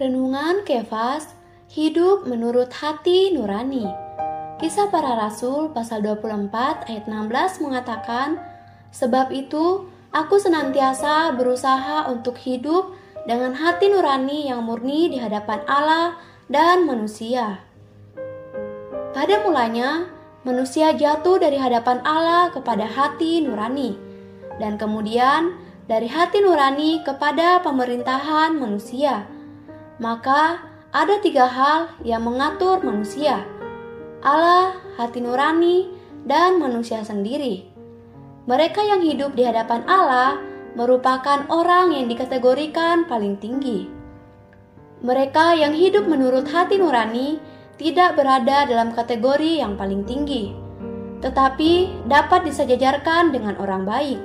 Renungan Kefas, hidup menurut hati nurani. Kisah para Rasul pasal 24 ayat 16 mengatakan, Sebab itu, aku senantiasa berusaha untuk hidup dengan hati nurani yang murni di hadapan Allah dan manusia. Pada mulanya, manusia jatuh dari hadapan Allah kepada hati nurani, dan kemudian dari hati nurani kepada pemerintahan manusia. Maka ada tiga hal yang mengatur manusia: Allah, hati nurani, dan manusia sendiri. Mereka yang hidup di hadapan Allah merupakan orang yang dikategorikan paling tinggi. Mereka yang hidup menurut hati nurani tidak berada dalam kategori yang paling tinggi, tetapi dapat disejajarkan dengan orang baik.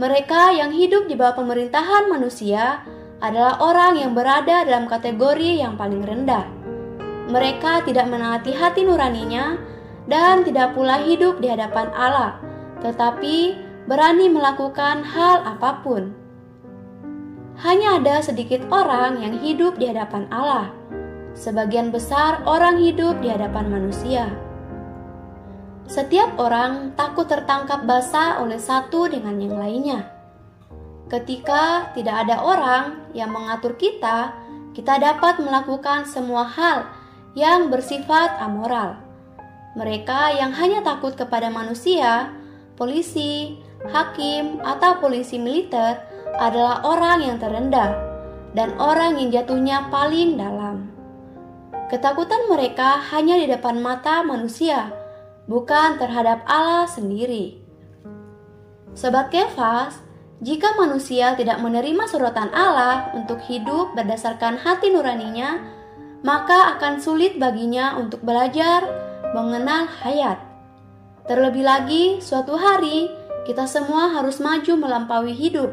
Mereka yang hidup di bawah pemerintahan manusia adalah orang yang berada dalam kategori yang paling rendah. Mereka tidak menaati hati nuraninya dan tidak pula hidup di hadapan Allah, tetapi berani melakukan hal apa pun. Hanya ada sedikit orang yang hidup di hadapan Allah. Sebagian besar orang hidup di hadapan manusia. Setiap orang takut tertangkap basah oleh satu dengan yang lainnya. Ketika tidak ada orang yang mengatur kita, kita dapat melakukan semua hal yang bersifat amoral. Mereka yang hanya takut kepada manusia, polisi, hakim, atau polisi militer adalah orang yang terendah dan orang yang jatuhnya paling dalam. Ketakutan mereka hanya di depan mata manusia, bukan terhadap Allah sendiri. Sobat Kefas, jika manusia tidak menerima sorotan Allah untuk hidup berdasarkan hati nuraninya, maka akan sulit baginya untuk belajar mengenal hayat. Terlebih lagi, suatu hari kita semua harus maju melampaui hidup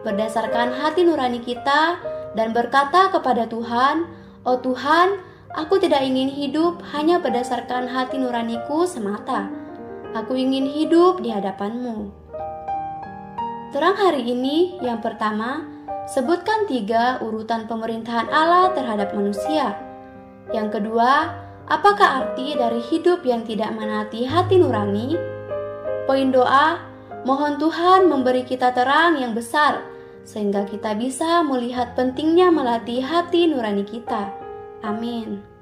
berdasarkan hati nurani kita dan berkata kepada Tuhan, "Oh Tuhan, aku tidak ingin hidup hanya berdasarkan hati nuraniku semata. Aku ingin hidup di hadapan-Mu." Terang hari ini, yang pertama, sebutkan tiga urutan pemerintahan Allah terhadap manusia. Yang kedua, apakah arti dari hidup yang tidak menati hati nurani? Poin doa, Mohon Tuhan memberi kita terang yang besar, sehingga kita bisa melihat pentingnya melatih hati nurani kita. Amin.